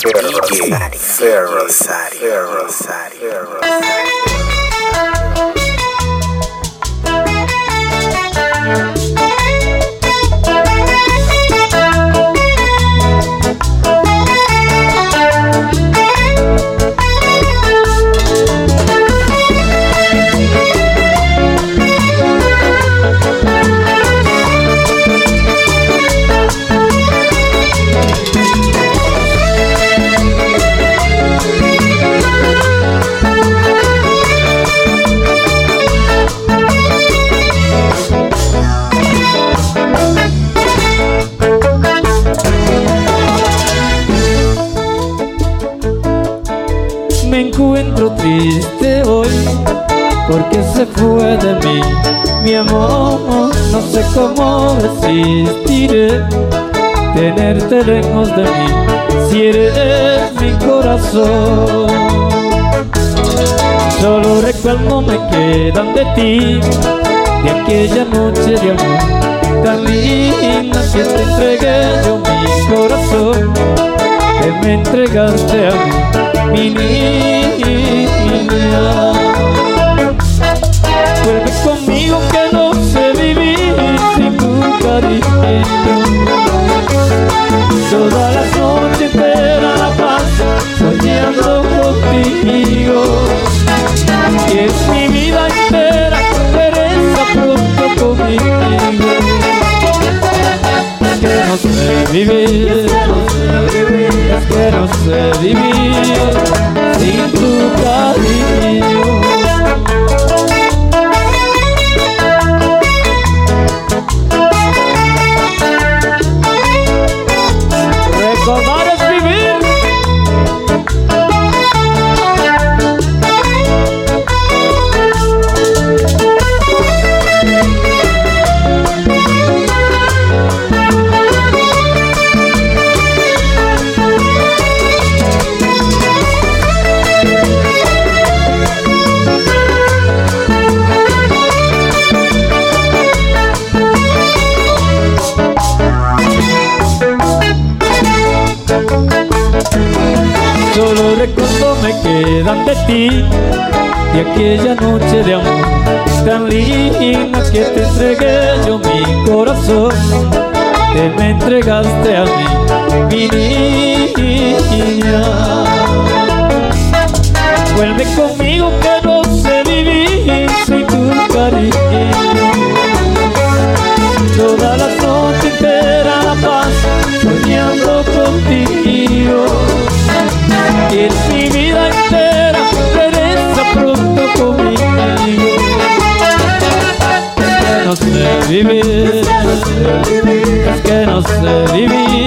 Ferrosari. Ferrosari. Ferrosari. Ferrosari. Me encuentro triste hoy porque se fue de mí mi amor. No sé cómo resistiré tenerte lejos de mí si eres mi corazón. Solo recuerdo me quedan de ti, de aquella noche de amor tan linda que te entregué yo mi corazón, que me entregaste a mí, mi niña. Vuelve conmigo que no sé vivir sin tu cariño. Todas las noches espera la paz, soñando contigo. Y es mi vida que no quedan de ti De aquella noche de amor Tan linda que te entregué yo mi corazón Que me entregaste a mí, mi niña. Vuelve conmigo que vivir, es que no sé vivir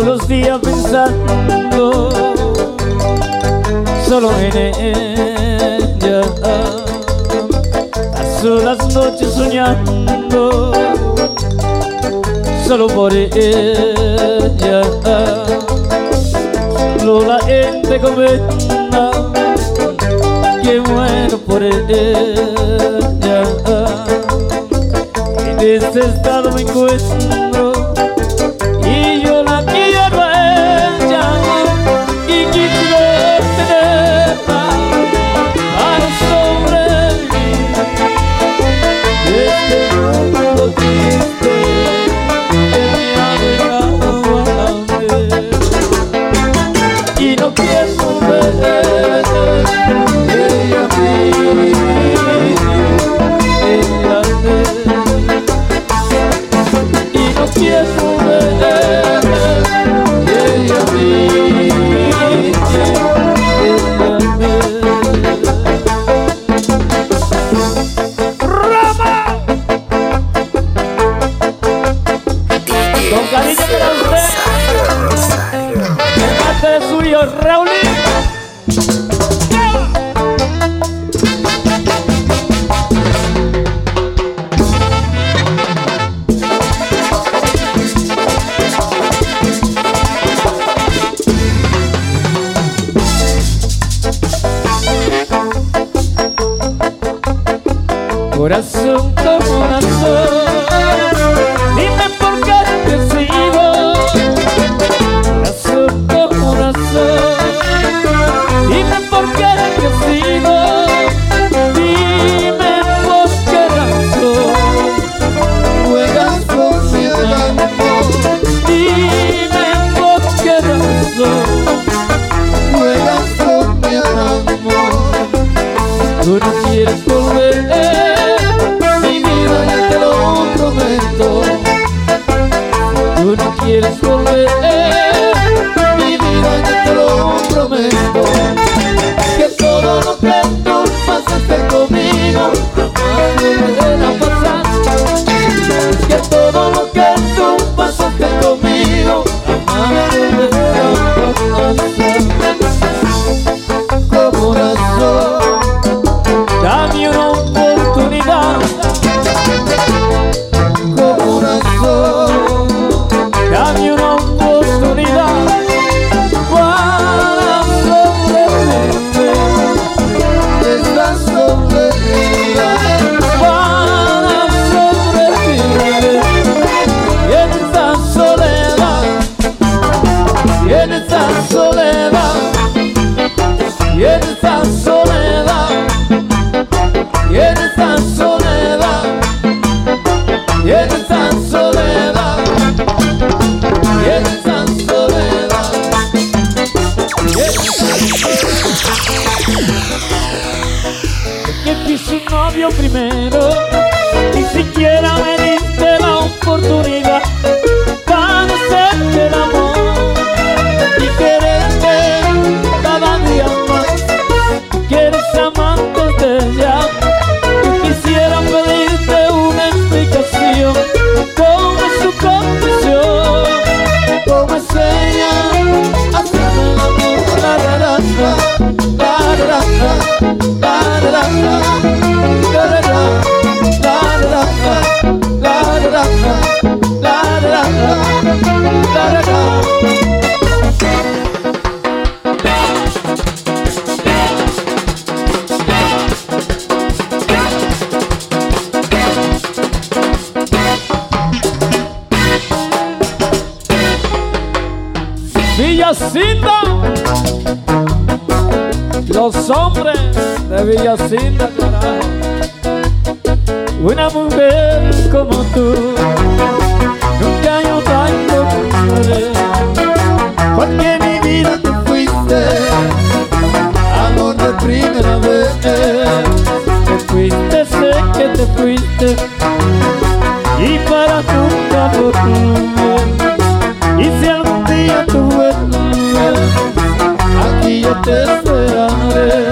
Paso los días pensando solo en ella. Paso las noches soñando solo por ella. Solo la gente comenta que muero por ella. En este estado me encuentro Raulín. Corazón, corazón, dime Villacinta, los hombres de Villacinta, carajo. Una mujer como tú, nunca yo tanto pensaré, porque mi vida te Fuiste amor de primera vez. te fuiste, sé que te fuiste, y para nunca volver. Y si día tú vuelves, aquí yo te esperaré.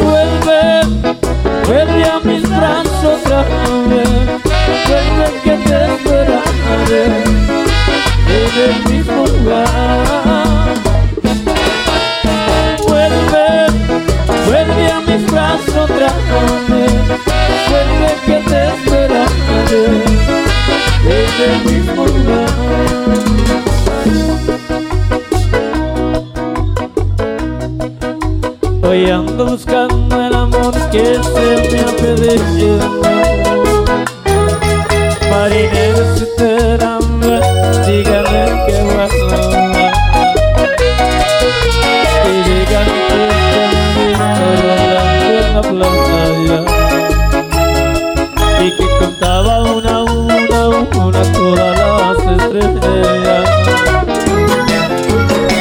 Vuelve, vuelve a mis brazos otra vez, vuelve que te esperaré en el lugar. Perdido. Marineros si te hambre, díganle que bueno. Y díganle que está en la playa. Y que contaba una a una, una todas las estrellas.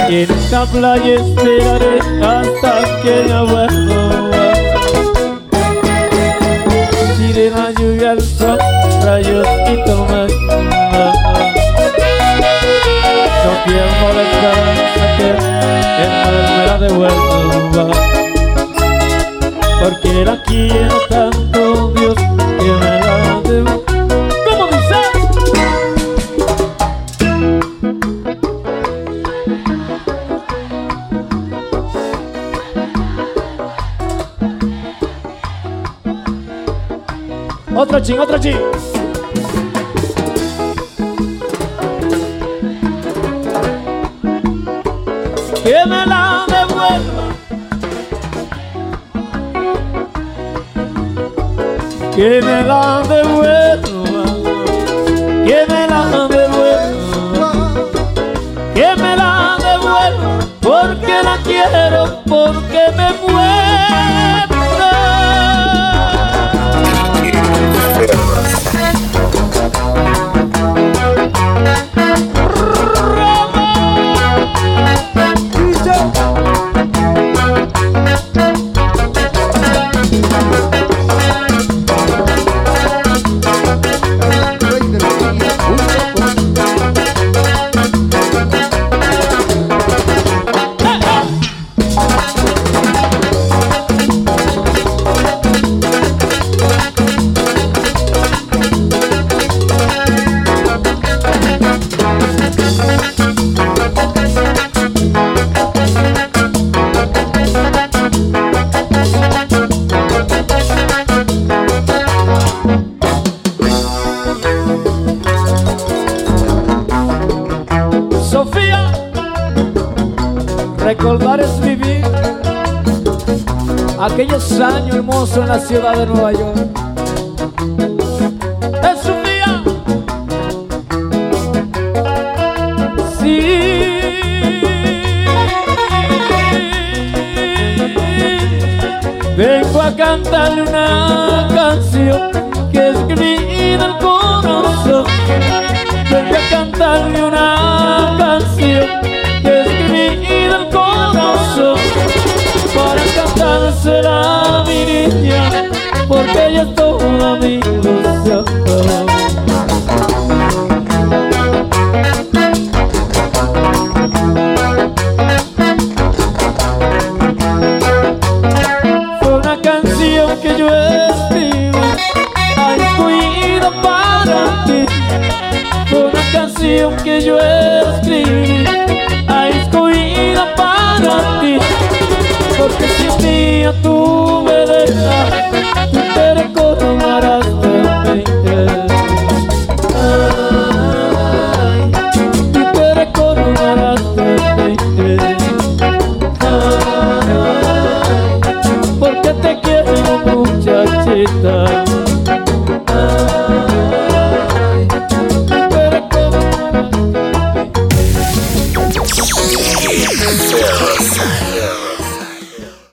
Y en esta playa esperaré hasta que me vuelva. Lluvia al sol, rayos y. No pierdo la esperanza que él me la devuelva. Porque la quiero otro chin, otro chin. Que me la devuelva. Que me la devuelva. Que me la devuelva. Que me la devuelva. Porque la quiero, porque me muero. Recordar es vivir aquellos años hermosos en la ciudad de Nueva York. Es Sofía, sí. Vengo a cantarle una canción que escribí del corazón. Vengo a cantarle una a mi niña porque ella es toda mi ilusión.